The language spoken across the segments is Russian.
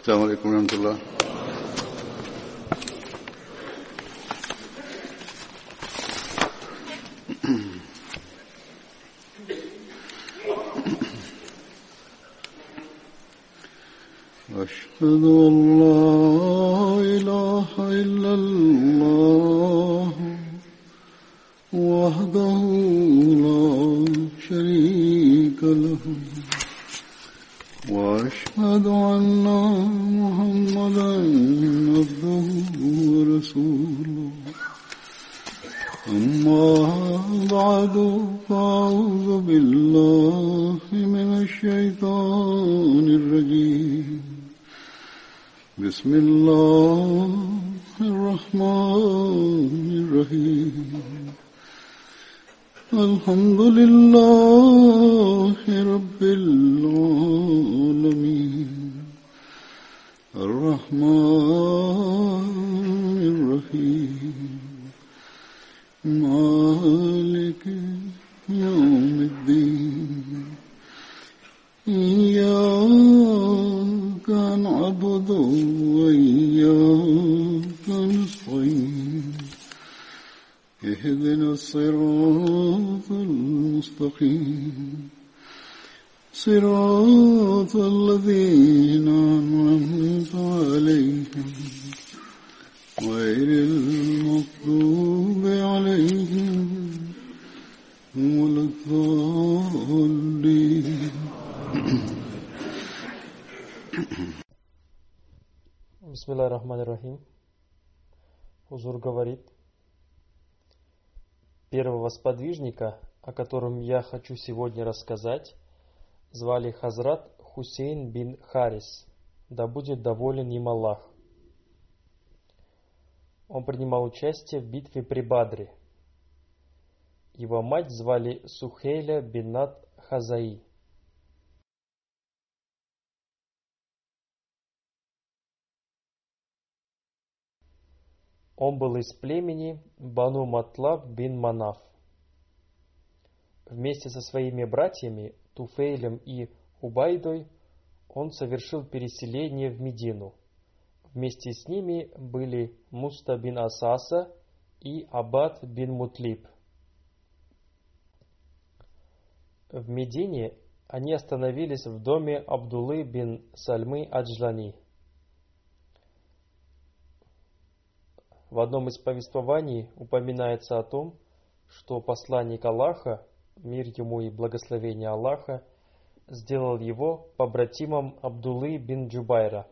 السلام عليكم ورحمة الله أشهد أن ولا الضالين Бисмилlah рахман рахим Узур говорит, первого сподвижника, о котором я хочу сегодня рассказать, звали Хазрат Хусейн бин Харис, да будет доволен им Аллах. Он принимал участие в битве при Бадре. его мать звали Сухейля бинат Хазаи. Он был из племени Бану Матлаб бин Манаф. Вместе со своими братьями Туфейлем и Убайдой он совершил переселение в Медину. Вместе с ними были Муста бин Асаса и Абад бин Мутлиб. В Медине они остановились в доме Абдуллы бин Сальмы Аджлани. В одном из повествований упоминается о том, что посланник Аллаха, мир ему и благословение Аллаха, сделал его побратимом Абдуллы бин Джубайра.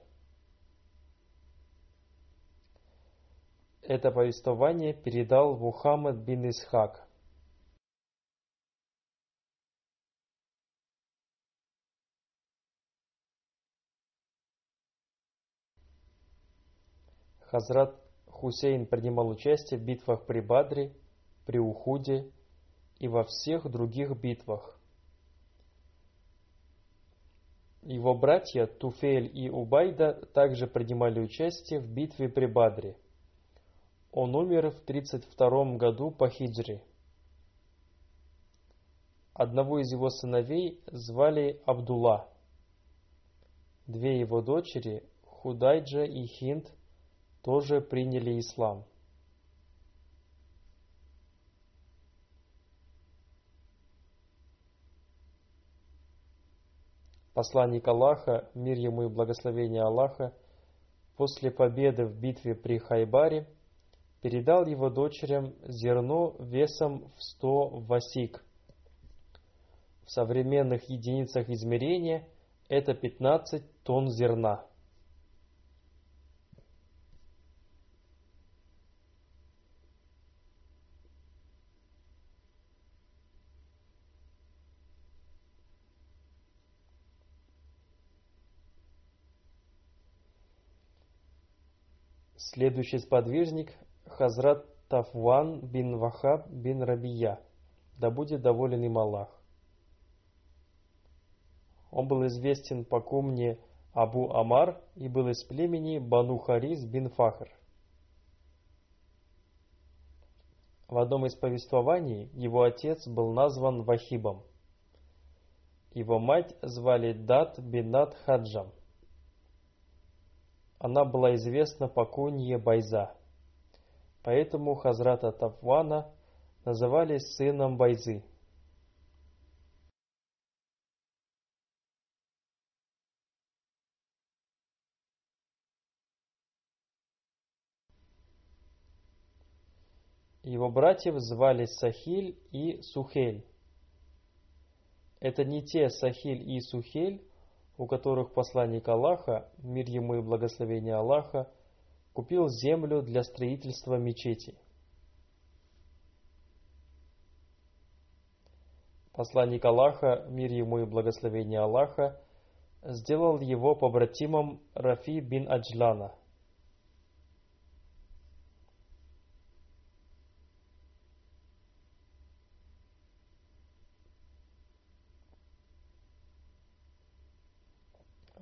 Это повествование передал Мухаммад бин Исхак. Хазрат Хусейн принимал участие в битвах при Бадре, при Ухуде и во всех других битвах. Его братья Туфель и Убайда также принимали участие в битве при Бадре. Он умер в 32 году по хиджре. Одного из его сыновей звали Абдулла. Две его дочери, Худайджа и Хинд, тоже приняли ислам. Посланник Аллаха, мир ему и благословение Аллаха, после победы в битве при Хайбаре, передал его дочерям зерно весом в 100 васик. В современных единицах измерения это 15 тонн зерна. Следующий сподвижник – Хазрат Тафван бин Вахаб бин Рабия, да будет доволен им Аллах. Он был известен по кумне Абу Амар и был из племени Бану Харис бин Фахр. В одном из повествований его отец был назван Вахибом. Его мать звали Дат Бинат Хаджам. Она была известна по кунье Байза. Поэтому Хазрата Тафвана называли сыном Байзы. Его братьев звали Сахиль и Сухель. Это не те Сахиль и Сухель, у которых посланник Аллаха, мир ему и благословение Аллаха, купил землю для строительства мечети. Посланник Аллаха, мир ему и благословение Аллаха, сделал его побратимом Рафи бин Аджлана –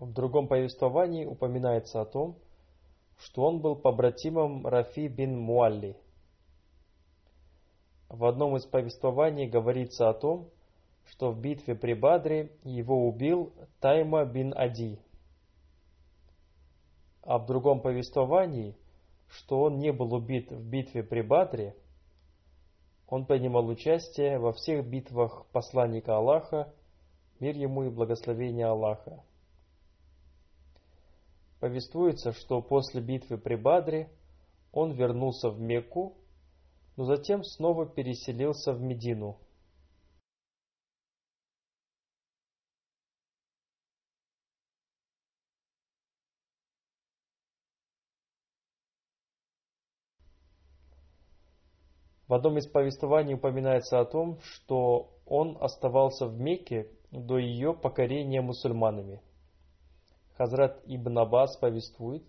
В другом повествовании упоминается о том, что он был побратимом Рафи бин Муалли. В одном из повествований говорится о том, что в битве при Бадре его убил Тайма бин Ади. А в другом повествовании, что он не был убит в битве при Бадре, он принимал участие во всех битвах посланника Аллаха, мир ему и благословение Аллаха. Повествуется, что после битвы при Бадре он вернулся в Мекку, но затем снова переселился в Медину. В одном из повествований упоминается о том, что он оставался в Мекке до ее покорения мусульманами – Хазрат Ибн Аббас повествует,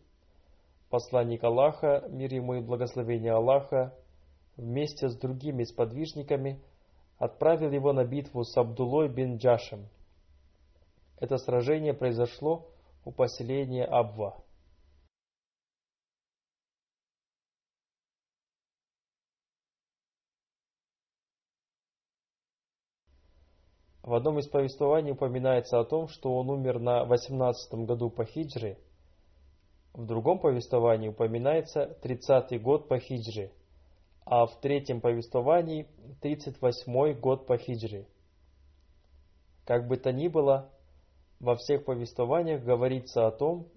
посланник Аллаха, мир ему и благословение Аллаха, вместе с другими сподвижниками отправил его на битву с Абдулой бин Джашем. Это сражение произошло у поселения Абва. В одном из повествований упоминается о том, что он умер на 18 году по хиджре. В другом повествовании упоминается 30-й год по хиджре, а в третьем повествовании 38-й год по хиджре. Как бы то ни было, во всех повествованиях говорится о том,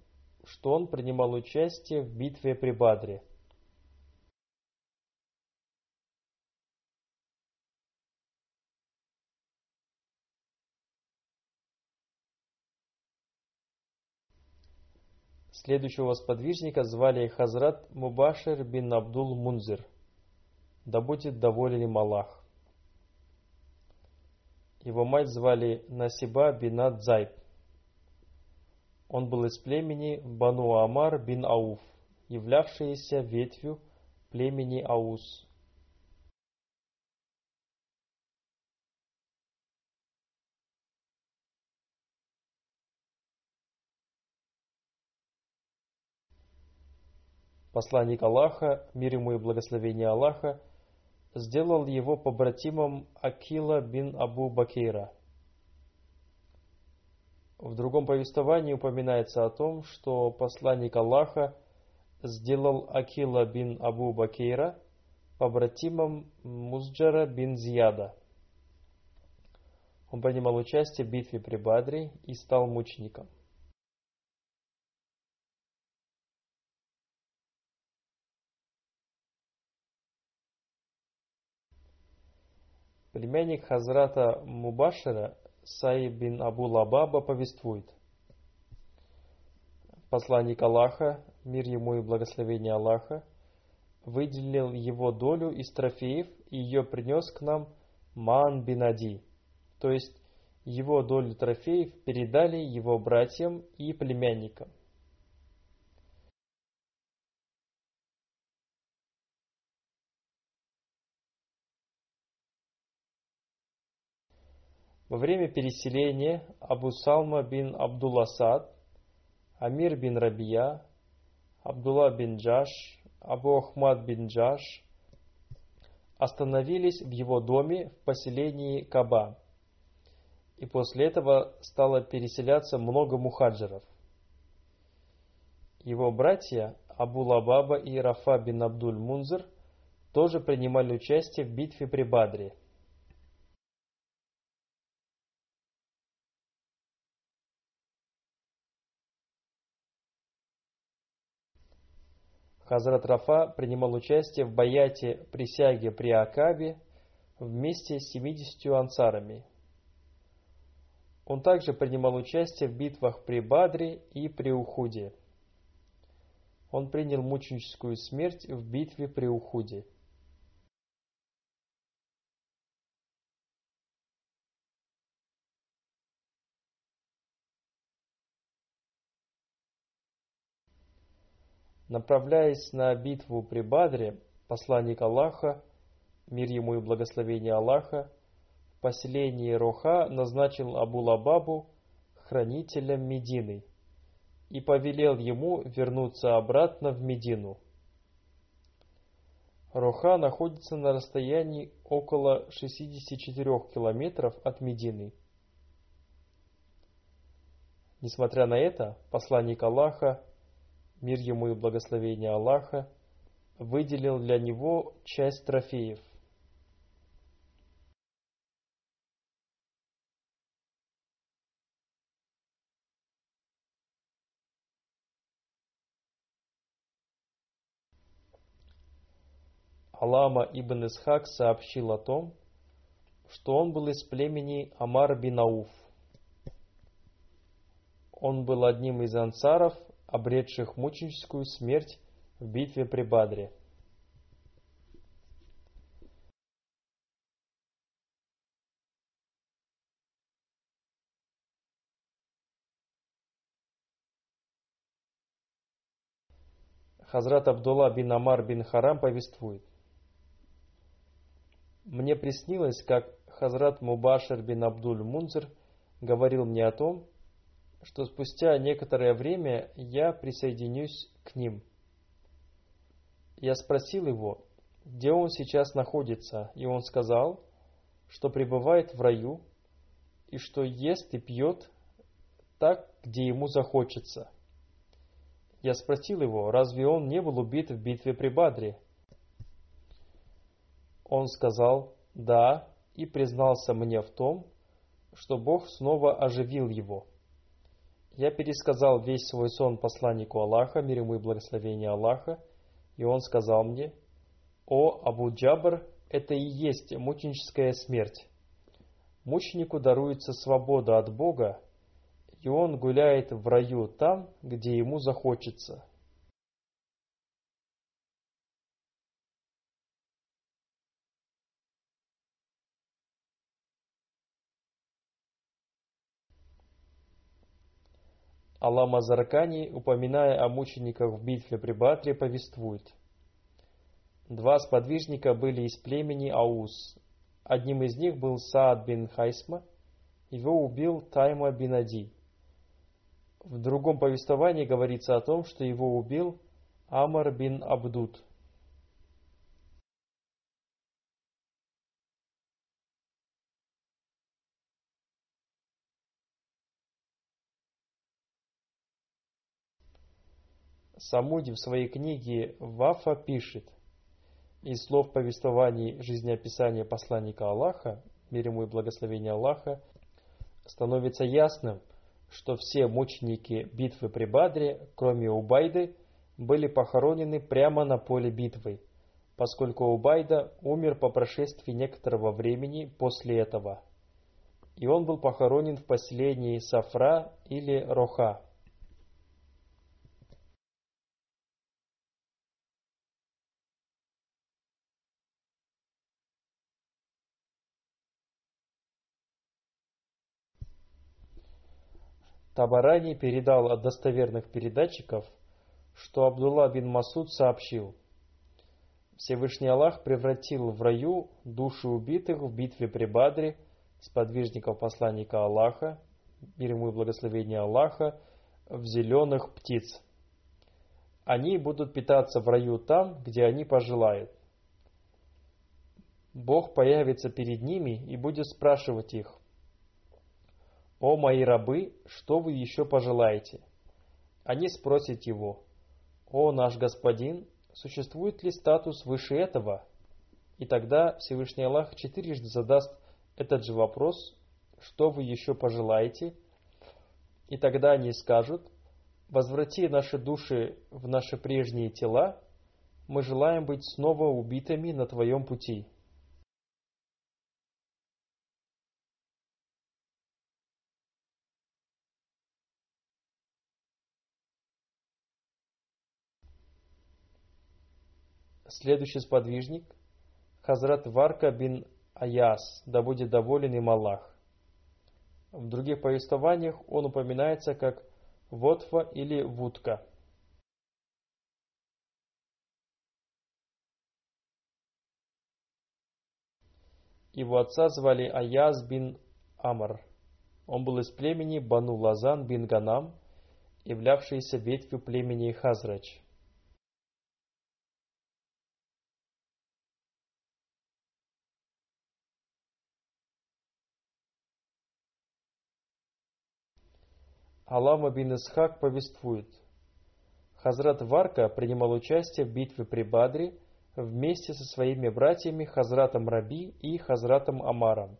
что он принимал участие в битве при Бадре – Следующего сподвижника звали Хазрат Мубашир бин Абдул Мунзир. Да будет доволен им Аллах. Его мать звали Насиба бин Адзайб. Он был из племени Бану Амар бин Ауф, являвшейся ветвью племени Аус. Посланник Аллаха, мир ему и благословение Аллаха, сделал его побратимом Акила бин Абу Бакейра. В другом повествовании упоминается о том, что посланник Аллаха сделал Акила бин Абу Бакейра побратимом Музджара бин Зияда. Он принимал участие в битве при Бадре и стал мучеником. Племянник Хазрата Мубашира Саиб бин Абу Лабаба повествует. Посланник Аллаха, мир ему и благословение Аллаха, выделил его долю из трофеев и ее принес к нам Ман бин Ади, то есть его долю трофеев передали его братьям и племянникам. Во время переселения Абу Салма бин Абдуласад, Амир бин Рабия, Абдулла бин Джаш, Абу Ахмад бин Джаш остановились в его доме в поселении Каба. И после этого стало переселяться много мухаджиров. Его братья Абу Лабаба и Рафа бин Абдуль Мунзер тоже принимали участие в битве при Бадре. Хазрат Рафа принимал участие в баяте присяги при Акабе вместе с 70 ансарами. Он также принимал участие в битвах при Бадре и при Ухуде. Он принял мученическую смерть в битве при Ухуде. Направляясь на битву при Бадре, посланник Аллаха, мир ему и благословение Аллаха, в поселении Роха назначил Абу Лабабу хранителем Медины и повелел ему вернуться обратно в Медину. Роха находится на расстоянии около 64 километров от Медины. Несмотря на это, посланник Аллаха мир ему и благословение Аллаха, выделил для него часть трофеев. Алама ибн Исхак сообщил о том, что он был из племени Амар бин Ауф. Он был одним из ансаров, обретших мученическую смерть в битве при Бадре. Хазрат Абдулла бин Амар бин Харам повествует. Мне приснилось, как Хазрат Мубашир бин Абдуль Мунзер говорил мне о том, что спустя некоторое время я присоединюсь к ним. Я спросил его, где он сейчас находится, и он сказал, что пребывает в раю, и что ест и пьет так, где ему захочется. Я спросил его, разве он не был убит в битве при Бадре? Он сказал, да, и признался мне в том, что Бог снова оживил его. Я пересказал весь свой сон посланнику Аллаха, мир ему и благословение Аллаха, и он сказал мне, «О, Абу Джабр, это и есть мученическая смерть. Мученику даруется свобода от Бога, и он гуляет в раю там, где ему захочется». Аллама Заркани, упоминая о мучениках в битве при Батре, повествует. Два сподвижника были из племени Аус. Одним из них был Саад бин Хайсма, его убил Тайма бин Ади. В другом повествовании говорится о том, что его убил Амар бин Абдуд. Самуди в своей книге Вафа пишет, из слов повествований жизнеописания посланника Аллаха, мир ему и благословение Аллаха, становится ясным, что все мученики битвы при Бадре, кроме Убайды, были похоронены прямо на поле битвы, поскольку Убайда умер по прошествии некоторого времени после этого. И он был похоронен в поселении Сафра или Роха. Табарани передал от достоверных передатчиков, что Абдулла бин Масуд сообщил, Всевышний Аллах превратил в раю души убитых в битве при Бадре, сподвижников посланника Аллаха, мир ему и благословение Аллаха, в зеленых птиц. Они будут питаться в раю там, где они пожелают. Бог появится перед ними и будет спрашивать их, «О мои рабы, что вы еще пожелаете?» Они спросят его, «О наш господин, существует ли статус выше этого?» И тогда Всевышний Аллах четырежды задаст этот же вопрос, «Что вы еще пожелаете?» И тогда они скажут, «Возврати наши души в наши прежние тела, мы желаем быть снова убитыми на Твоем пути». Следующий сподвижник – Хазрат Варка бин Аяс, да будет доволен им Аллах. В других повествованиях он упоминается как Вотфа или Вудка. Его отца звали Аяз бин Амр. Он был из племени Бану Лазан бин Ганам, являвшейся ветвью племени Хазрач. Алама бин Исхак повествует. Хазрат Варка принимал участие в битве при Бадре вместе со своими братьями Хазратом Раби и Хазратом Амаром.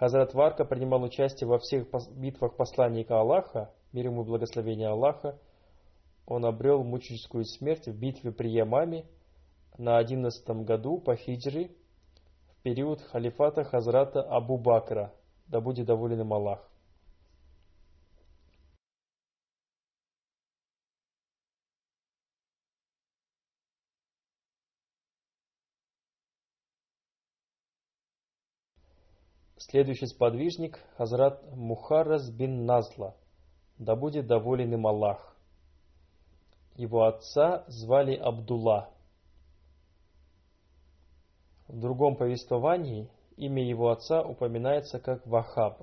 Хазрат Варка принимал участие во всех битвах посланника Аллаха, мир ему и благословения Аллаха, он обрел мученическую смерть в битве при Ямаме на одиннадцатом году по хиджри в период халифата Хазрата Абу Бакра, да будет доволен им Аллах. Следующий сподвижник – Хазрат Мухаррас бин Назла, да будет доволен им Аллах. Его отца звали Абдулла. В другом повествовании имя его отца упоминается как Вахаб.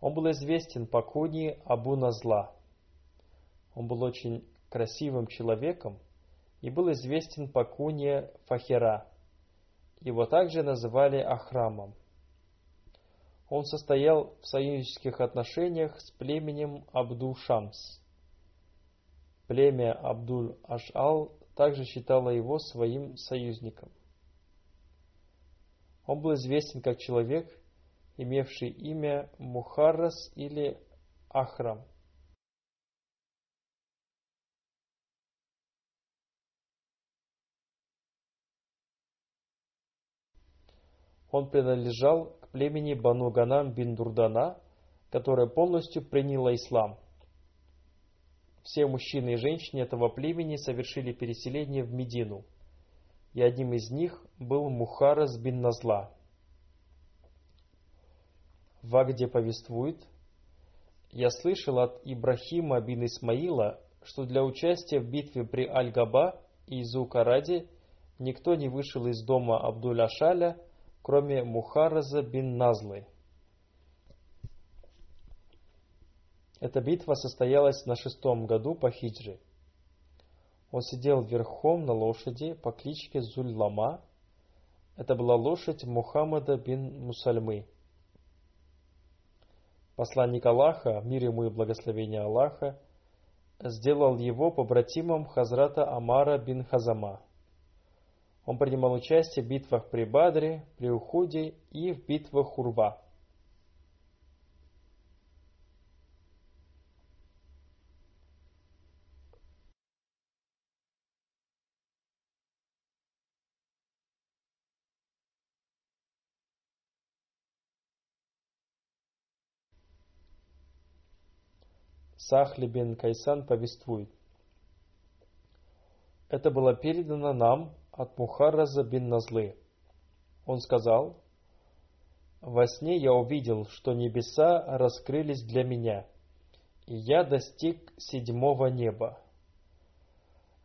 Он был известен по куни Абу Назла. Он был очень красивым человеком и был известен по куне Фахира. Его также называли Ахрамом. Он состоял в союзнических отношениях с племенем Абду-Шамс – Племя Абдуль-Аш'ал также считало его своим союзником. Он был известен как человек, имевший имя Мухаррас или Ахрам. Он принадлежал к племени Бану Ганам бин Дурдана, которое полностью приняло ислам – все мужчины и женщины этого племени совершили переселение в Медину, и одним из них был Мухарас бин Назла. Вагде повествует, «Я слышал от Ибрахима бин Исмаила, что для участия в битве при Аль-Габа и Зукараде никто не вышел из дома Абдуль-Ашаля, кроме Мухараза бин Назлы. Эта битва состоялась на шестом году по хиджре. Он сидел верхом на лошади по кличке Зуль-Лама. Это была лошадь Мухаммада бин Мусальмы. Посланник Аллаха, мир ему и благословение Аллаха, сделал его побратимом Хазрата Амара бин Хазама. Он принимал участие в битвах при Бадре, при Ухуде и в битвах Хурва. Сахли бен Кайсан повествует. Это было передано нам от Мухарраза бин Назлы. Он сказал, «Во сне я увидел, что небеса раскрылись для меня, и я достиг седьмого неба.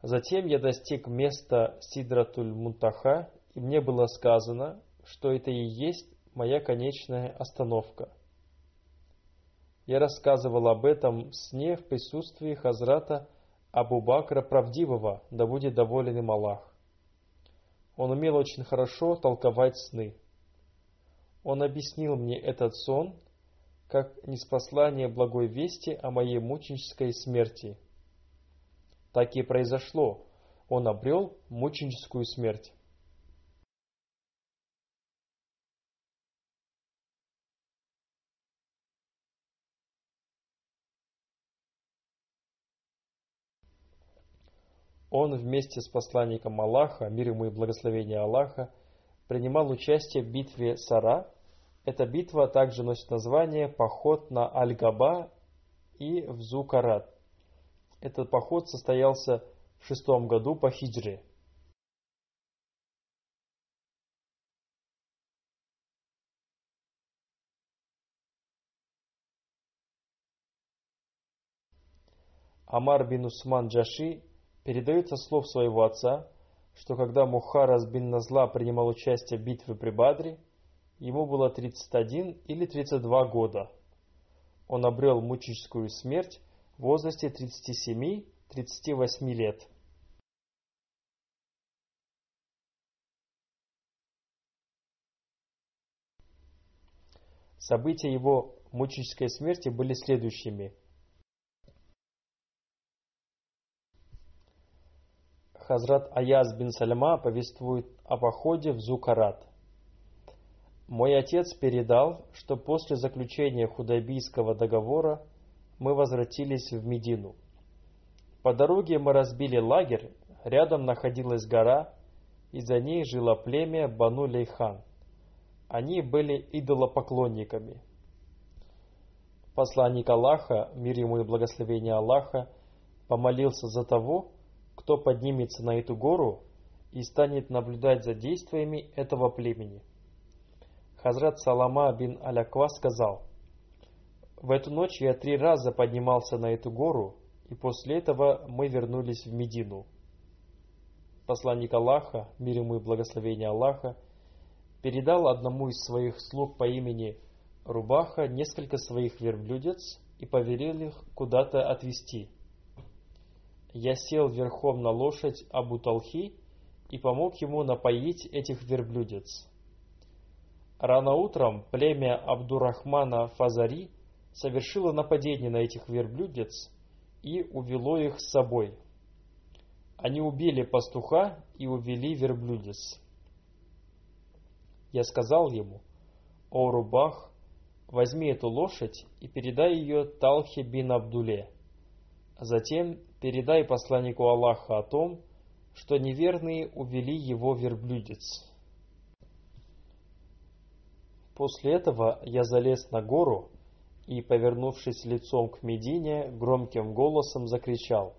Затем я достиг места Сидратуль Мунтаха, и мне было сказано, что это и есть моя конечная остановка – я рассказывал об этом сне в присутствии Хазрата Абу Бакра правдивого, да будет доволен им Аллах. Он умел очень хорошо толковать сны. Он объяснил мне этот сон, как неспослание благой вести о моей мученической смерти. Так и произошло. Он обрел мученическую смерть. Он вместе с посланником Аллаха, мир ему и благословение Аллаха, принимал участие в битве Сара. Эта битва также носит название «Поход на Аль-Габа» и в Зукарат. Этот поход состоялся в шестом году по хиджре. Амар бин Усман Джаши Передается слов своего отца, что когда Мухарас бин Назла принимал участие в битве при Бадре, ему было 31 или 32 года. Он обрел мученическую смерть в возрасте 37-38 лет. События его мученической смерти были следующими. Хазрат Аяз бин Сальма повествует о походе в Зукарат. Мой отец передал, что после заключения Худайбийского договора мы возвратились в Медину. По дороге мы разбили лагерь, рядом находилась гора, и за ней жило племя Бану Лейхан. Они были идолопоклонниками. Посланник Аллаха, мир ему и благословение Аллаха, помолился за того, кто поднимется на эту гору и станет наблюдать за действиями этого племени. Хазрат Салама бин Аляква сказал, «В эту ночь я три раза поднимался на эту гору, и после этого мы вернулись в Медину». Посланник Аллаха, мир ему и благословение Аллаха, передал одному из своих слуг по имени Рубаха несколько своих верблюдец и повелел их куда-то отвезти – я сел верхом на лошадь Абу Талхи и помог ему напоить этих верблюдец. Рано утром племя Абдурахмана Фазари совершило нападение на этих верблюдец и увело их с собой. Они убили пастуха и увели верблюдец. Я сказал ему, «О Рубах, возьми эту лошадь и передай ее Талхе бин Абдуле». Затем передай посланнику Аллаха о том, что неверные увели его верблюдец. После этого я залез на гору и, повернувшись лицом к Медине, громким голосом закричал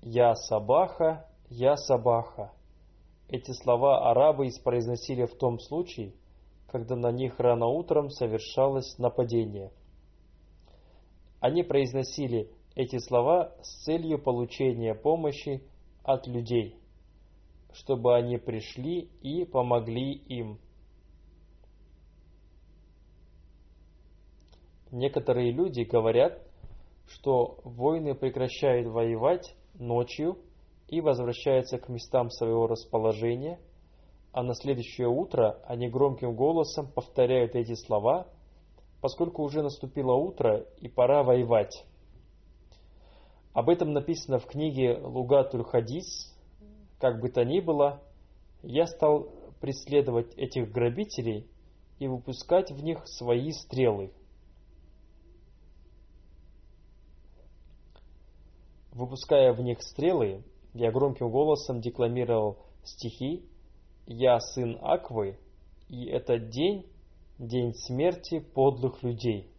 «Я Сабаха, я Сабаха». Эти слова арабы испроизносили в том случае, когда на них рано утром совершалось нападение. Они произносили эти слова с целью получения помощи от людей, чтобы они пришли и помогли им. Некоторые люди говорят, что воины прекращают воевать ночью и возвращаются к местам своего расположения, а на следующее утро они громким голосом повторяют эти слова, поскольку уже наступило утро и пора воевать. Об этом написано в книге Лугатуль Хадис. Как бы то ни было, я стал преследовать этих грабителей и выпускать в них свои стрелы. Выпуская в них стрелы, я громким голосом декламировал стихи «Я сын Аквы, и этот день – день смерти подлых людей».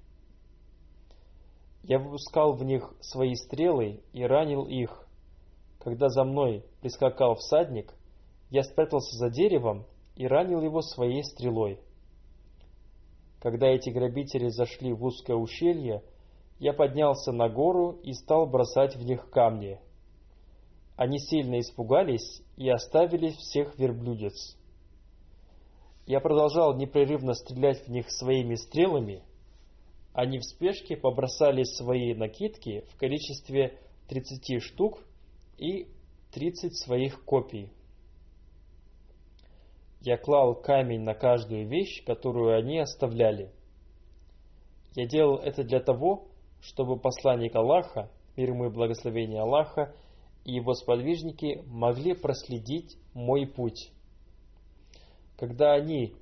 Я выпускал в них свои стрелы и ранил их. Когда за мной прискакал всадник, я спрятался за деревом и ранил его своей стрелой. Когда эти грабители зашли в узкое ущелье, я поднялся на гору и стал бросать в них камни. Они сильно испугались и оставили всех верблюдец. Я продолжал непрерывно стрелять в них своими стрелами – они в спешке побросали свои накидки в количестве 30 штук и 30 своих копий. Я клал камень на каждую вещь, которую они оставляли. Я делал это для того, чтобы посланник Аллаха, мир ему и благословение Аллаха, и его сподвижники могли проследить мой путь. Когда они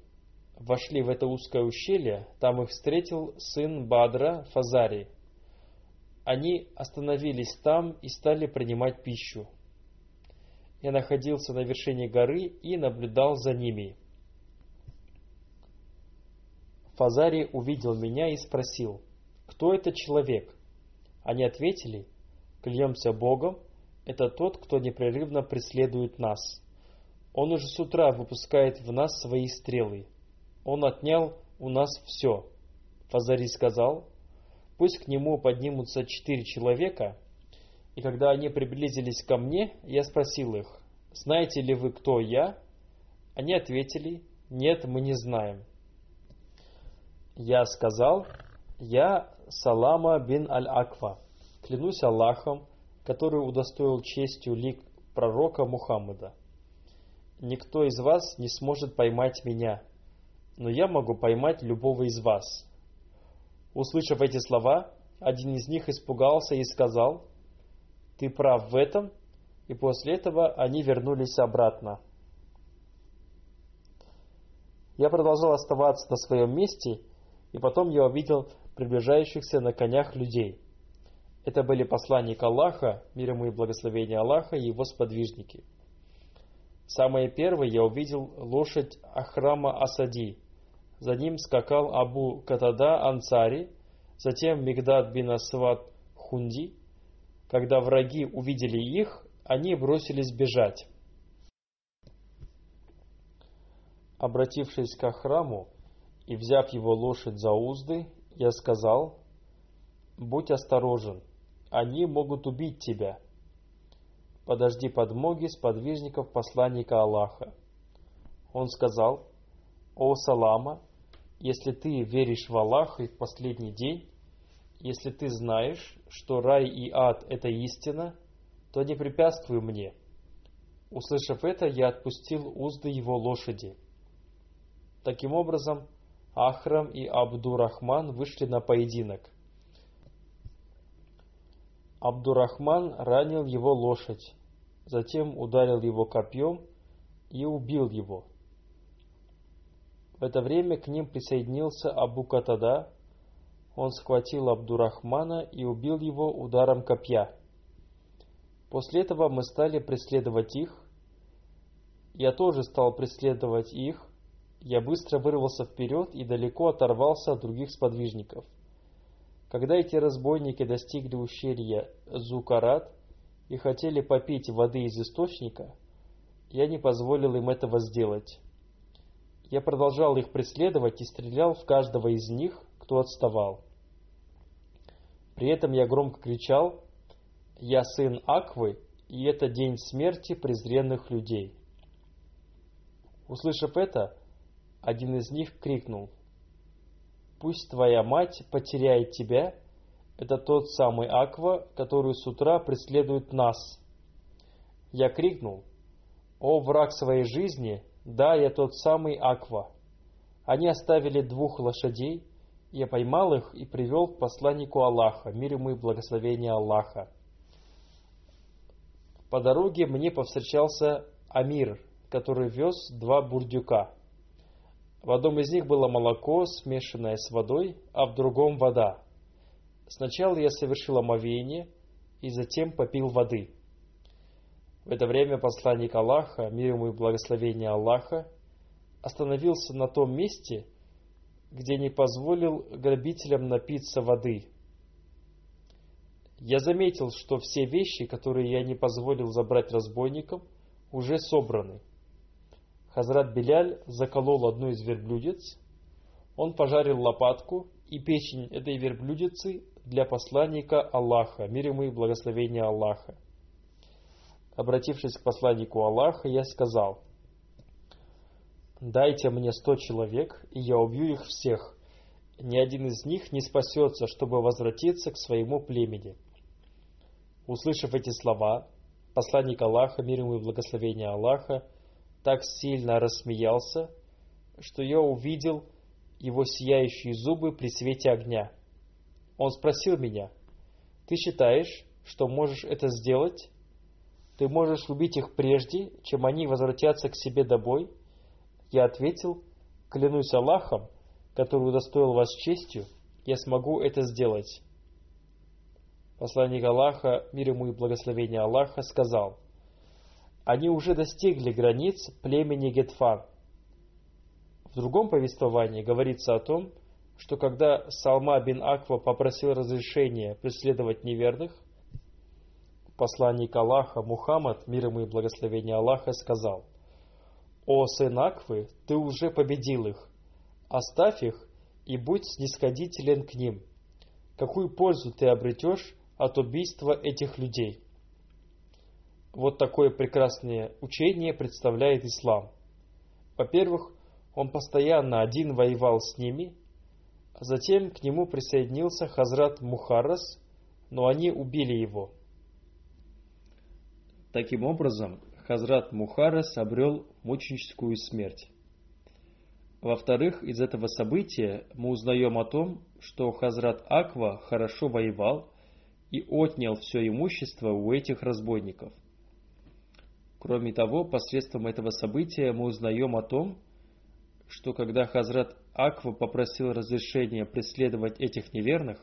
вошли в это узкое ущелье, там их встретил сын Бадра Фазари. Они остановились там и стали принимать пищу. Я находился на вершине горы и наблюдал за ними. Фазари увидел меня и спросил, кто этот человек? Они ответили, клянемся Богом, это тот, кто непрерывно преследует нас. Он уже с утра выпускает в нас свои стрелы. Он отнял у нас все. Фазари сказал, пусть к нему поднимутся четыре человека, и когда они приблизились ко мне, я спросил их, знаете ли вы, кто я? Они ответили, нет, мы не знаем. Я сказал, я Салама бин Аль-Аква, клянусь Аллахом, который удостоил честью лик пророка Мухаммада. Никто из вас не сможет поймать меня – но я могу поймать любого из вас. Услышав эти слова, один из них испугался и сказал, «Ты прав в этом», и после этого они вернулись обратно. Я продолжал оставаться на своем месте, и потом я увидел приближающихся на конях людей. Это были посланник Аллаха, мир ему и благословение Аллаха, и его сподвижники. Самое первое я увидел лошадь Ахрама Асади, за ним скакал Абу Катада Ансари, затем Мигдад бин Асват Хунди. Когда враги увидели их, они бросились бежать. Обратившись к храму и взяв его лошадь за узды, я сказал, «Будь осторожен, они могут убить тебя. Подожди подмоги сподвижников посланника Аллаха». Он сказал, «О Салама, если ты веришь в Аллаха и в последний день, если ты знаешь, что рай и ад – это истина, то не препятствуй мне. Услышав это, я отпустил узды его лошади. Таким образом, Ахрам и Абдурахман вышли на поединок. Абдурахман ранил его лошадь, затем ударил его копьем и убил его – в это время к ним присоединился Абу Катада. Он схватил Абдурахмана и убил его ударом копья. После этого мы стали преследовать их. Я тоже стал преследовать их. Я быстро вырвался вперед и далеко оторвался от других сподвижников. Когда эти разбойники достигли ущелья Зукарат и хотели попить воды из источника, я не позволил им этого сделать. Я продолжал их преследовать и стрелял в каждого из них, кто отставал. При этом я громко кричал «Я сын Аквы, и это день смерти презренных людей». Услышав это, один из них крикнул «Пусть твоя мать потеряет тебя, это тот самый Аква, который с утра преследует нас». Я крикнул «О враг своей жизни, да, я тот самый Аква. Они оставили двух лошадей, я поймал их и привел к посланнику Аллаха, мир ему и благословение Аллаха. По дороге мне повстречался Амир, который вез два бурдюка. В одном из них было молоко, смешанное с водой, а в другом вода. Сначала я совершил омовение и затем попил воды. В это время посланник Аллаха, мир ему и благословение Аллаха, остановился на том месте, где не позволил грабителям напиться воды. Я заметил, что все вещи, которые я не позволил забрать разбойникам, уже собраны. Хазрат Беляль заколол одну из верблюдец, он пожарил лопатку и печень этой верблюдицы для посланника Аллаха, мир ему и благословение Аллаха. Обратившись к посланнику Аллаха, я сказал, «Дайте мне сто человек, и я убью их всех. Ни один из них не спасется, чтобы возвратиться к своему племени». Услышав эти слова, посланник Аллаха, мир ему и благословение Аллаха, так сильно рассмеялся, что я увидел его сияющие зубы при свете огня. Он спросил меня, «Ты считаешь, что можешь это сделать? Ты можешь убить их прежде, чем они возвратятся к себе домой?» Я ответил, «Клянусь Аллахом, который удостоил вас честью, я смогу это сделать». Посланник Аллаха, мир ему и благословение Аллаха, сказал, «Они уже достигли границ племени Гетфан». В другом повествовании говорится о том, что когда Салма бин Аква попросил разрешения преследовать неверных, посланник Аллаха Мухаммад, мир ему и благословение Аллаха, сказал, «О сын Аквы, ты уже победил их, оставь их и будь снисходителен к ним. Какую пользу ты обретешь от убийства этих людей. Вот такое прекрасное учение представляет ислам. Во-первых, он постоянно один воевал с ними, а затем к нему присоединился Хазрат Мухаррас, но они убили его. Таким образом, Хазрат Мухаррас обрел мученическую смерть. Во-вторых, из этого события мы узнаем о том, что Хазрат Аква хорошо воевал и отнял все имущество у этих разбойников. Кроме того, посредством этого события мы узнаем о том, что когда Хазрат Аква попросил разрешения преследовать этих неверных,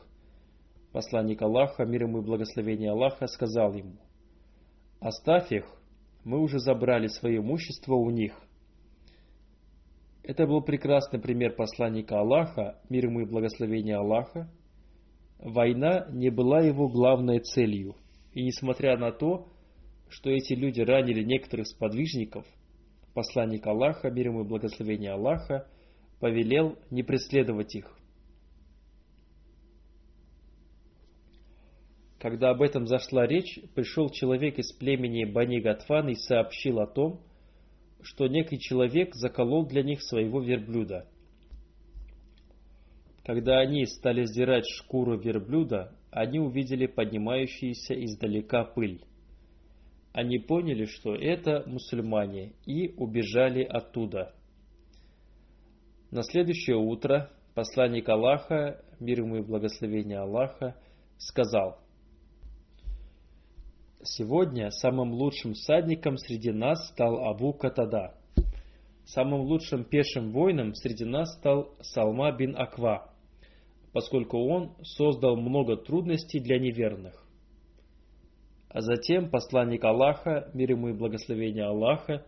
посланник Аллаха, мир ему и благословение Аллаха, сказал ему, «Оставь их, мы уже забрали свое имущество у них». Это был прекрасный пример посланника Аллаха, мир ему и благословение Аллаха, Война не была его главной целью, и несмотря на то, что эти люди ранили некоторых сподвижников, посланник Аллаха, мир ему и благословение Аллаха, повелел не преследовать их. Когда об этом зашла речь, пришел человек из племени Бани Гатфан и сообщил о том, что некий человек заколол для них своего верблюда – когда они стали сдирать шкуру верблюда, они увидели поднимающуюся издалека пыль. Они поняли, что это мусульмане, и убежали оттуда. На следующее утро посланник Аллаха, мир ему и благословение Аллаха, сказал, «Сегодня самым лучшим всадником среди нас стал Абу Катада. Самым лучшим пешим воином среди нас стал Салма бин Аква поскольку он создал много трудностей для неверных. А затем посланник Аллаха, мир ему и благословение Аллаха,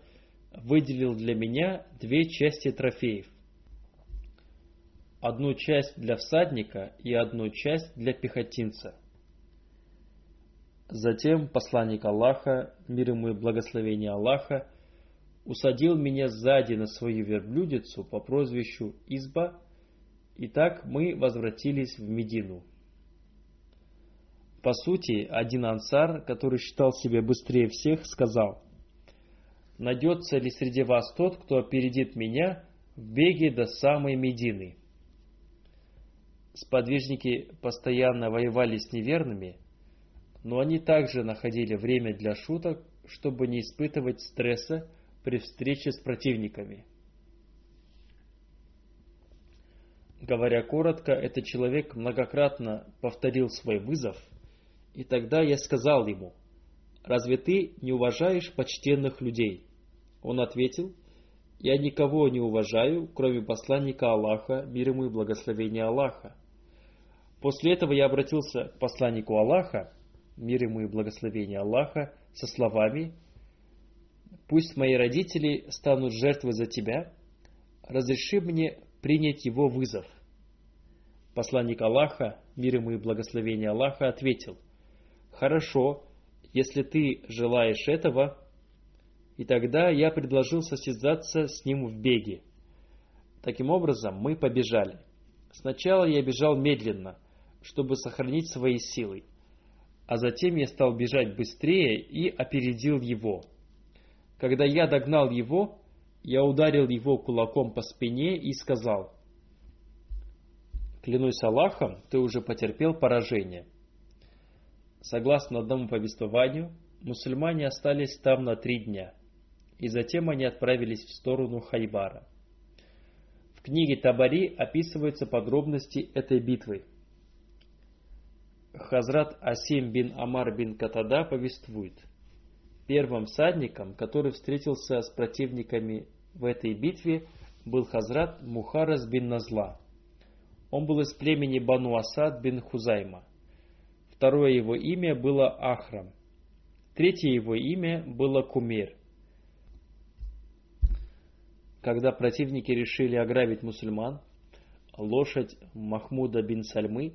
выделил для меня две части трофеев. Одну часть для всадника и одну часть для пехотинца. Затем посланник Аллаха, мир ему и благословение Аллаха, усадил меня сзади на свою верблюдицу по прозвищу Изба Итак, мы возвратились в Медину. По сути, один ансар, который считал себя быстрее всех, сказал, «Найдется ли среди вас тот, кто опередит меня в беге до самой Медины?» Сподвижники постоянно воевали с неверными, но они также находили время для шуток, чтобы не испытывать стресса при встрече с противниками. Говоря коротко, этот человек многократно повторил свой вызов, и тогда я сказал ему, «Разве ты не уважаешь почтенных людей?» Он ответил, «Я никого не уважаю, кроме посланника Аллаха, мир ему и благословения Аллаха». После этого я обратился к посланнику Аллаха, мир ему и благословения Аллаха, со словами «Пусть мои родители станут жертвой за тебя, разреши мне принять его вызов. Посланник Аллаха, мир ему и благословение Аллаха, ответил, «Хорошо, если ты желаешь этого». И тогда я предложил состязаться с ним в беге. Таким образом, мы побежали. Сначала я бежал медленно, чтобы сохранить свои силы, а затем я стал бежать быстрее и опередил его. Когда я догнал его, я ударил его кулаком по спине и сказал, «Клянусь Аллахом, ты уже потерпел поражение». Согласно одному повествованию, мусульмане остались там на три дня, и затем они отправились в сторону Хайбара. В книге Табари описываются подробности этой битвы. Хазрат Асим бин Амар бин Катада повествует. Первым всадником, который встретился с противниками в этой битве, был Хазрат Мухарас бин Назла. Он был из племени Бану Асад бин Хузайма. Второе его имя было Ахрам. Третье его имя было Кумир. Когда противники решили ограбить мусульман, лошадь Махмуда бин Сальмы,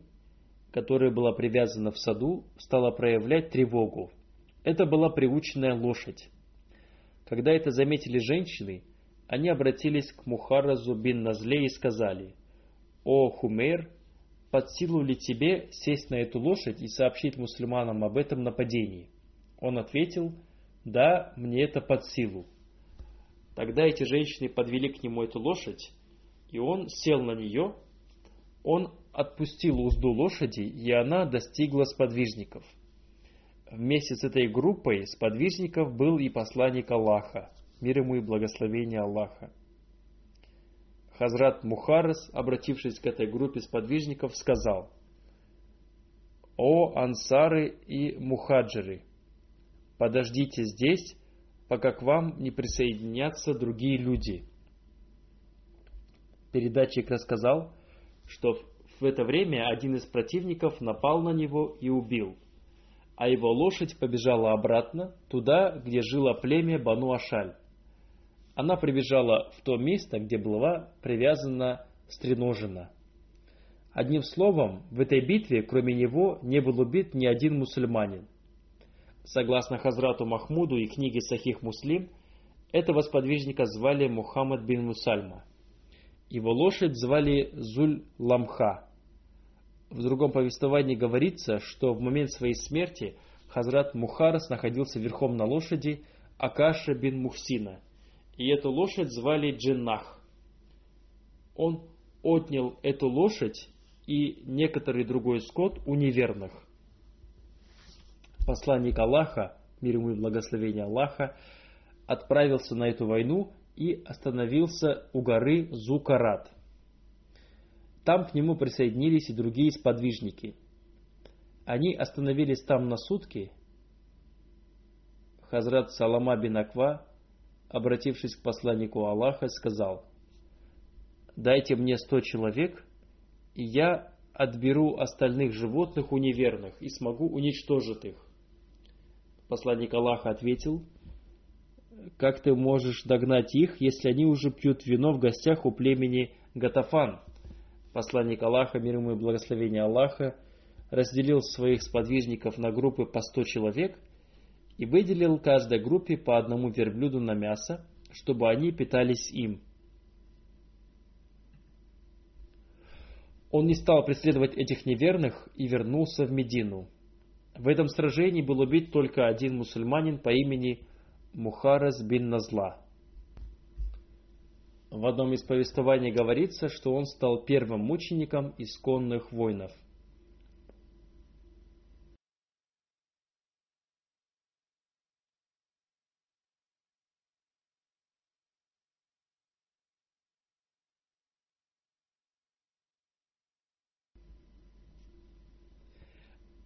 которая была привязана в саду, стала проявлять тревогу. Это была приученная лошадь. Когда это заметили женщины, они обратились к Мухаразу бин Назле и сказали, «О, Хумейр, под силу ли тебе сесть на эту лошадь и сообщить мусульманам об этом нападении?» Он ответил, «Да, мне это под силу». Тогда эти женщины подвели к нему эту лошадь, и он сел на нее. Он отпустил узду лошади, и она достигла сподвижников. Вместе с этой группой сподвижников был и посланник Аллаха, мир ему и благословение Аллаха. Хазрат Мухарес, обратившись к этой группе сподвижников, сказал, «О ансары и мухаджиры, подождите здесь, пока к вам не присоединятся другие люди». Передатчик рассказал, что в это время один из противников напал на него и убил, а его лошадь побежала обратно, туда, где жило племя Бану Ашаль. Она прибежала в то место, где была привязана стреножена. Одним словом, в этой битве, кроме него, не был убит ни один мусульманин. Согласно Хазрату Махмуду и книге Сахих Муслим, этого сподвижника звали Мухаммад бин Мусальма. Его лошадь звали Зуль Ламха. В другом повествовании говорится, что в момент своей смерти Хазрат Мухарас находился верхом на лошади Акаша бин Мухсина – и эту лошадь звали Джиннах. Он отнял эту лошадь и некоторый другой скот у неверных. Посланник Аллаха, мир ему и благословение Аллаха, отправился на эту войну и остановился у горы Зукарат. Там к нему присоединились и другие сподвижники. Они остановились там на сутки. Хазрат Салама бин Аква обратившись к посланнику Аллаха, сказал, «Дайте мне сто человек, и я отберу остальных животных у неверных и смогу уничтожить их». Посланник Аллаха ответил, «Как ты можешь догнать их, если они уже пьют вино в гостях у племени Гатафан?» Посланник Аллаха, мир ему и благословение Аллаха, разделил своих сподвижников на группы по сто человек – и выделил каждой группе по одному верблюду на мясо, чтобы они питались им. Он не стал преследовать этих неверных и вернулся в Медину. В этом сражении был убит только один мусульманин по имени Мухарас бин Назла. В одном из повествований говорится, что он стал первым мучеником исконных воинов.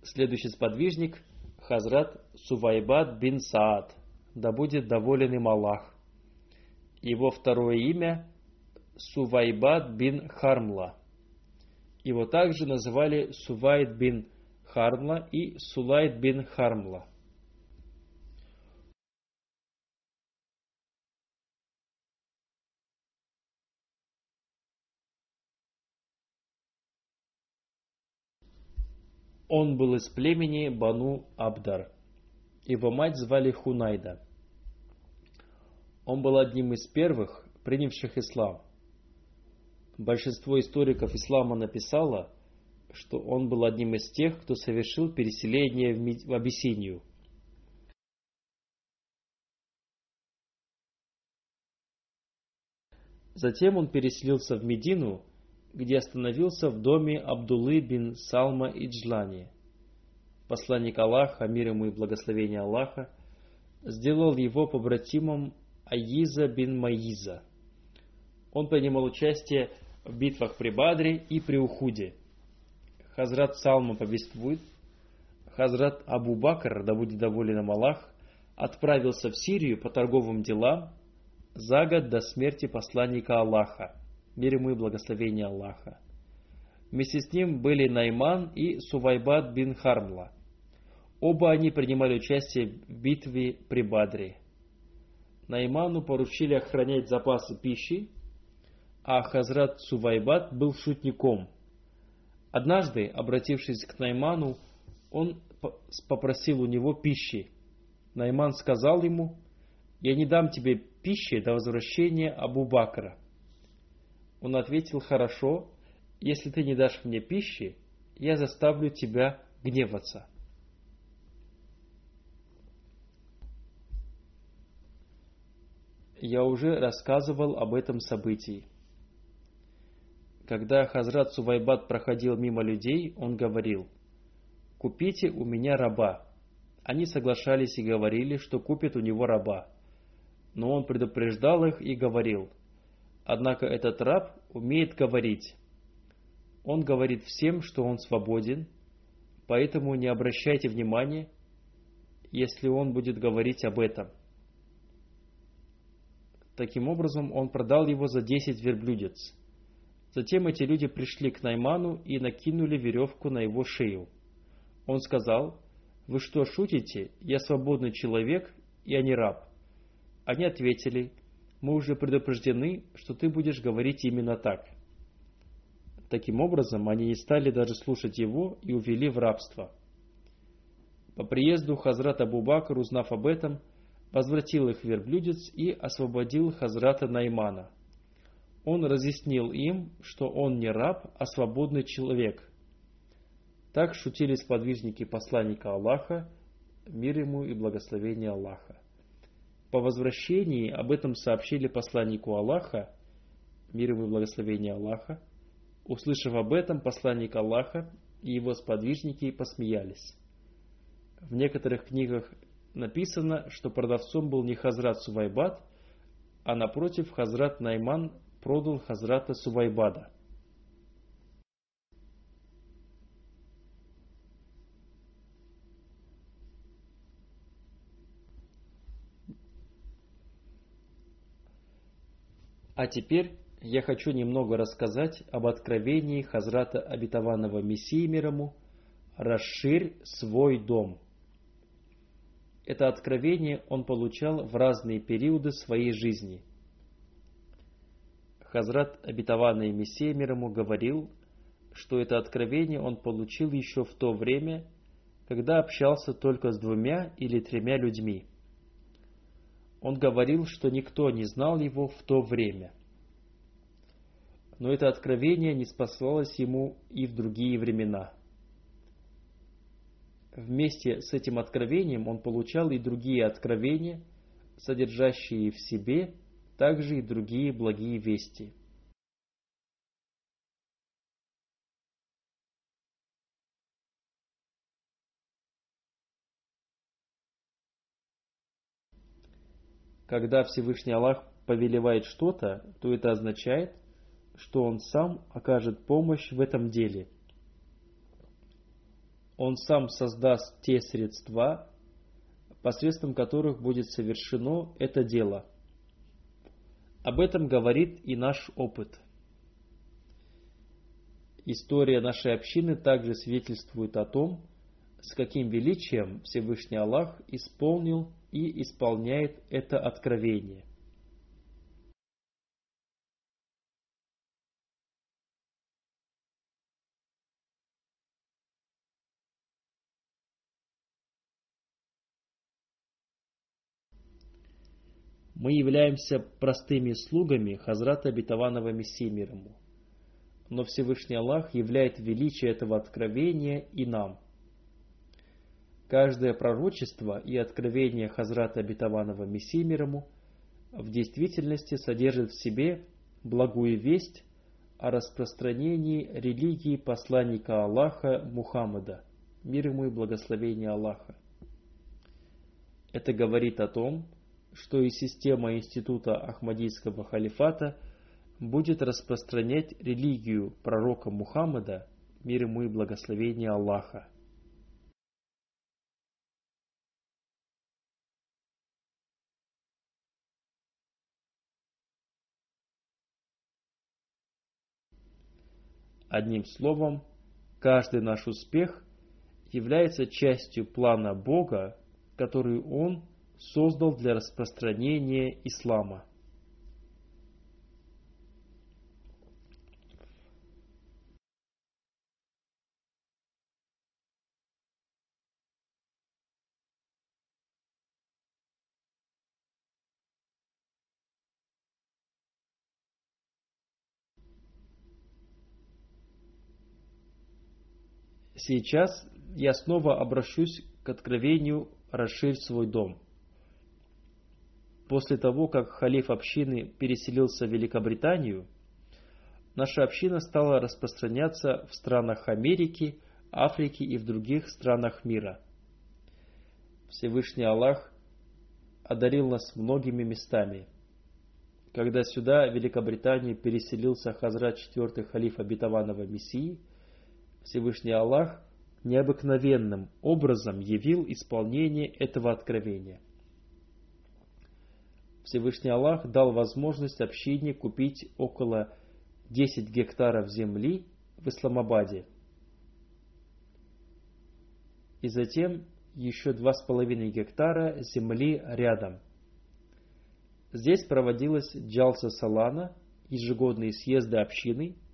Следующий сподвижник – Хазрат Сувайбат бин Саад, да будет доволен им Аллах. Его второе имя – Сувайбат бин Хармла. Его также называли Сувайд бин Хармла и Сулайд бин Хармла. Он был из племени Бану Абдар. Его мать звали Хунайда. Он был одним из первых, принявших ислам. Большинство историков ислама написало, что он был одним из тех, кто совершил переселение в Абиссинию. Затем он переселился в Медину где остановился в доме Абдуллы бин Салма Иджлани. посланник Аллаха, мир ему и благословение Аллаха, сделал его побратимом Аиза бин Маиза. Он принимал участие в битвах при Бадре и при Ухуде. Хазрат Салма повествует, Хазрат Абу Бакр, да будет доволен им Аллах, отправился в Сирию по торговым делам за год до смерти посланника Аллаха, мир ему и благословение Аллаха. Вместе с ним были Найман и Сувайбат бин Хармла. Оба они принимали участие в битве при Бадре. Найману поручили охранять запасы пищи, а Хазрат Сувайбат был шутником. Однажды, обратившись к Найману, он попросил у него пищи. Найман сказал ему, «Я не дам тебе пищи до возвращения Абу Бакра». Он ответил, «Хорошо, если ты не дашь мне пищи, я заставлю тебя гневаться». Я уже рассказывал об этом событии. Когда Хазрат Сувайбат проходил мимо людей, он говорил, «Купите у меня раба». Они соглашались и говорили, что купят у него раба. Но он предупреждал их и говорил, «Однако этот раб умеет говорить. Он говорит всем, что он свободен, поэтому не обращайте внимания, если он будет говорить об этом». Таким образом, он продал его за десять верблюдец. Затем эти люди пришли к Найману и накинули веревку на его шею. Он сказал, «Вы что, шутите? Я свободный человек, я не раб». Они ответили, «Мы уже предупреждены, что ты будешь говорить именно так». Таким образом, они не стали даже слушать его и увели в рабство. По приезду Хазрат Абу Бакр, узнав об этом, возвратил их верблюдец и освободил Хазрата Наймана. Он разъяснил им, что он не раб, а свободный человек. Так шутили сподвижники посланника Аллаха, мир ему и благословение Аллаха. По возвращении об этом сообщили посланнику Аллаха, мир ему и благословение Аллаха. Услышав об этом, посланник Аллаха и его сподвижники посмеялись. В некоторых книгах написано, что продавцом был не Хазрат Сувайбат, а напротив Хазрат Найман продал Хазрата Сувайбада. А теперь я хочу немного рассказать об откровении Хазрата Обетованного Мессии мирому «Расширь свой дом». Это откровение он получал в разные периоды своей жизни. Хазрат Обетованный Мессия мир говорил, что это откровение он получил еще в то время, когда общался только с двумя или тремя людьми. Он говорил, что никто не знал его в то время. Но это откровение не спасалось ему и в другие времена – Вместе с этим откровением он получал и другие откровения, содержащие в себе также и другие благие вести. Когда Всевышний Аллах повелевает что-то, то это означает, что Он сам окажет помощь в этом деле – он сам создаст те средства, посредством которых будет совершено это дело. Об этом говорит и наш опыт. История нашей общины также свидетельствует о том, с каким величием Всевышний Аллах исполнил и исполняет это откровение – Мы являемся простыми слугами Хазрата Обетованного Мессии мир ему. Но Всевышний Аллах являет величие этого откровения и нам. Каждое пророчество и откровение Хазрата Обетованного Мессии мир ему в действительности содержит в себе благую весть о распространении религии посланника Аллаха Мухаммада, мир ему и благословение Аллаха. Это говорит о том, что и система института Ахмадийского халифата будет распространять религию пророка Мухаммада, мир ему и благословение Аллаха. Одним словом, каждый наш успех является частью плана Бога, который Он создал для распространения ислама. Сейчас я снова обращусь к откровению «Расширь свой дом». После того, как халиф общины переселился в Великобританию, наша община стала распространяться в странах Америки, Африки и в других странах мира. Всевышний Аллах одарил нас многими местами. Когда сюда, в Великобританию, переселился Хазрат четвертый халиф обетованного Мессии – Всевышний Аллах необыкновенным образом явил исполнение этого откровения. Всевышний Аллах дал возможность общине купить около 10 гектаров земли в Исламабаде. И затем еще 2,5 гектара земли рядом. Здесь проводилась Джалса Салана, ежегодные съезды общины –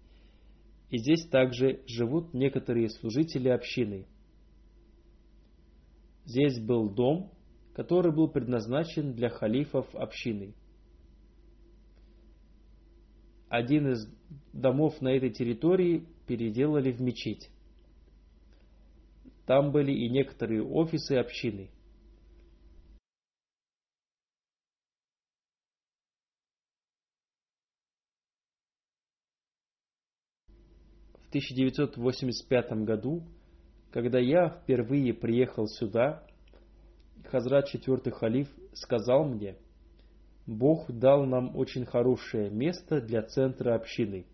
и здесь также живут некоторые служители общины. Здесь был дом, который был предназначен для халифов общины. Один из домов на этой территории переделали в мечеть. Там были и некоторые офисы общины – 1985 году, когда я впервые приехал сюда, Хазрат четвертый халиф сказал мне, Бог дал нам очень хорошее место для центра общины.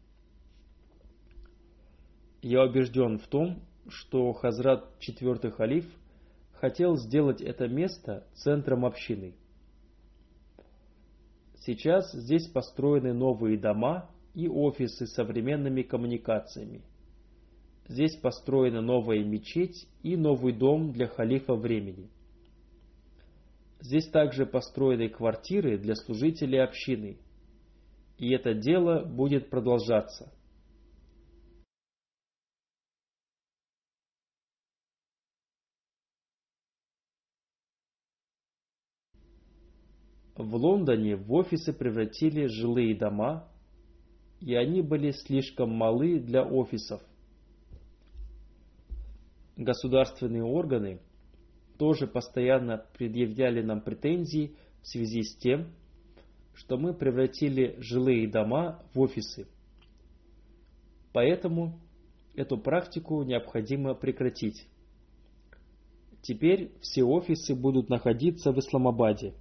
Я убежден в том, что Хазрат четвертый халиф хотел сделать это место центром общины. Сейчас здесь построены новые дома и офисы с современными коммуникациями. Здесь построена новая мечеть и новый дом для халифа времени. Здесь также построены квартиры для служителей общины. И это дело будет продолжаться. В Лондоне в офисы превратили жилые дома, и они были слишком малы для офисов. Государственные органы тоже постоянно предъявляли нам претензии в связи с тем, что мы превратили жилые дома в офисы. Поэтому эту практику необходимо прекратить. Теперь все офисы будут находиться в Исламабаде.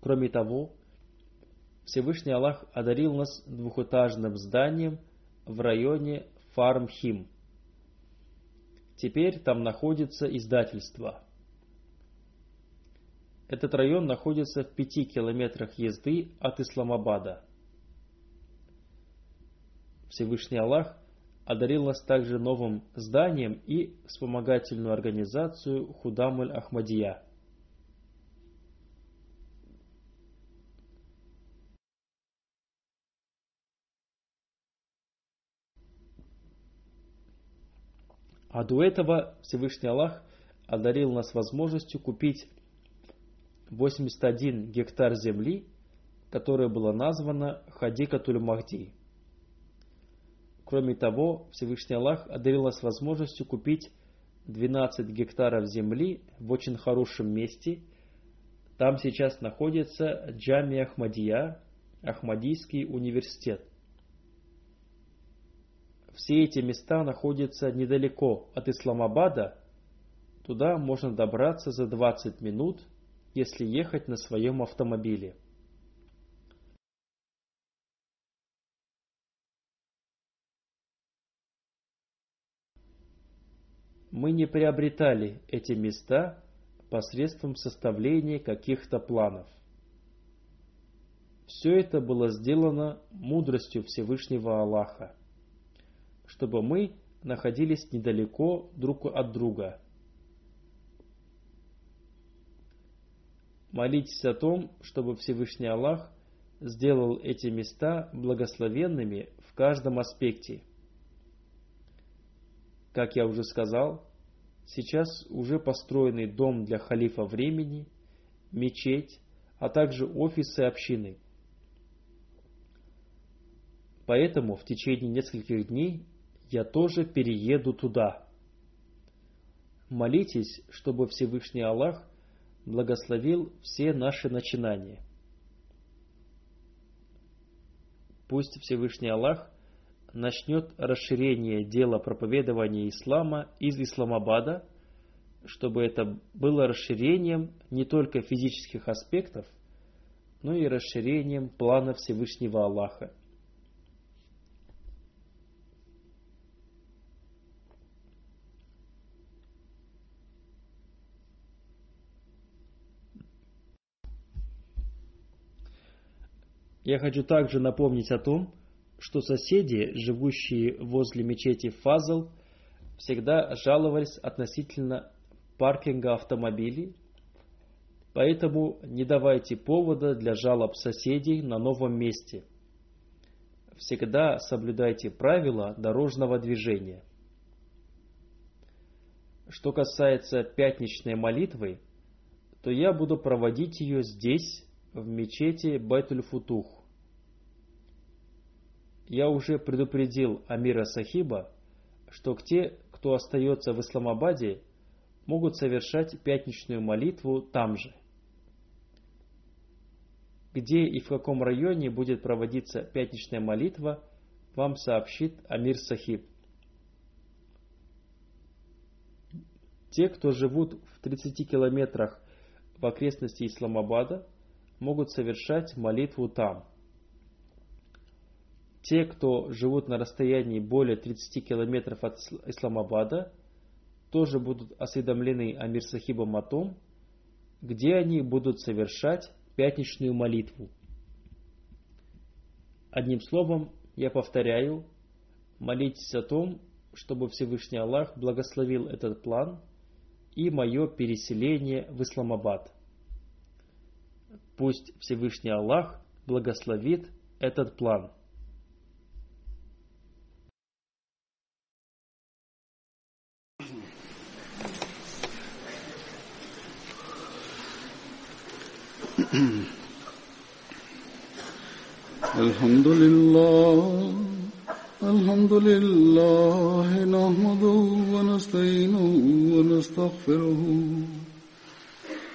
Кроме того, Всевышний Аллах одарил нас двухэтажным зданием в районе Фармхим. Теперь там находится издательство. Этот район находится в пяти километрах езды от Исламабада. Всевышний Аллах одарил нас также новым зданием и вспомогательную организацию Худамуль Ахмадия – А до этого Всевышний Аллах одарил нас возможностью купить 81 гектар земли, которая была названа Хадикатуль Махди. Кроме того, Всевышний Аллах одарил нас возможностью купить 12 гектаров земли в очень хорошем месте. Там сейчас находится Джами Ахмадия, Ахмадийский университет. Все эти места находятся недалеко от Исламабада, туда можно добраться за 20 минут, если ехать на своем автомобиле. Мы не приобретали эти места посредством составления каких-то планов. Все это было сделано мудростью Всевышнего Аллаха, чтобы мы находились недалеко друг от друга. Молитесь о том, чтобы Всевышний Аллах сделал эти места благословенными в каждом аспекте – как я уже сказал, сейчас уже построенный дом для халифа времени, мечеть, а также офисы общины. Поэтому в течение нескольких дней я тоже перееду туда. Молитесь, чтобы Всевышний Аллах благословил все наши начинания. Пусть Всевышний Аллах начнет расширение дела проповедования ислама из Исламабада, чтобы это было расширением не только физических аспектов, но и расширением плана Всевышнего Аллаха. Я хочу также напомнить о том, что соседи, живущие возле мечети Фазл, всегда жаловались относительно паркинга автомобилей, поэтому не давайте повода для жалоб соседей на новом месте. Всегда соблюдайте правила дорожного движения. Что касается пятничной молитвы, то я буду проводить ее здесь, в мечети Байтуль-Футух. Я уже предупредил Амира Сахиба, что те, кто остается в Исламабаде, могут совершать пятничную молитву там же. Где и в каком районе будет проводиться пятничная молитва, вам сообщит Амир Сахиб. Те, кто живут в 30 километрах в окрестности Исламабада, могут совершать молитву там. Те, кто живут на расстоянии более 30 километров от Исламабада, тоже будут осведомлены Амир Сахибом о том, где они будут совершать пятничную молитву. Одним словом, я повторяю, молитесь о том, чтобы Всевышний Аллах благословил этот план и мое переселение в Исламабад. Пусть Всевышний Аллах благословит этот план – الحمد لله الحمد لله نحمده ونستعينه ونستغفره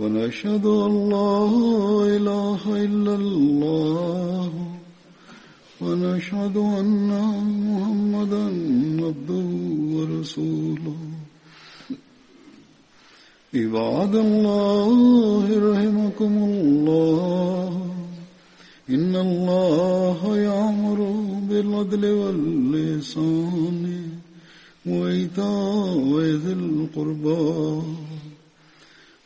ونشهد أن لا إله إلا الله. ونشهد أن محمدا عبده ورسوله. عباد الله رحمكم الله. إن الله يأمر بالعدل واللسان وإيتاء ذي القربى.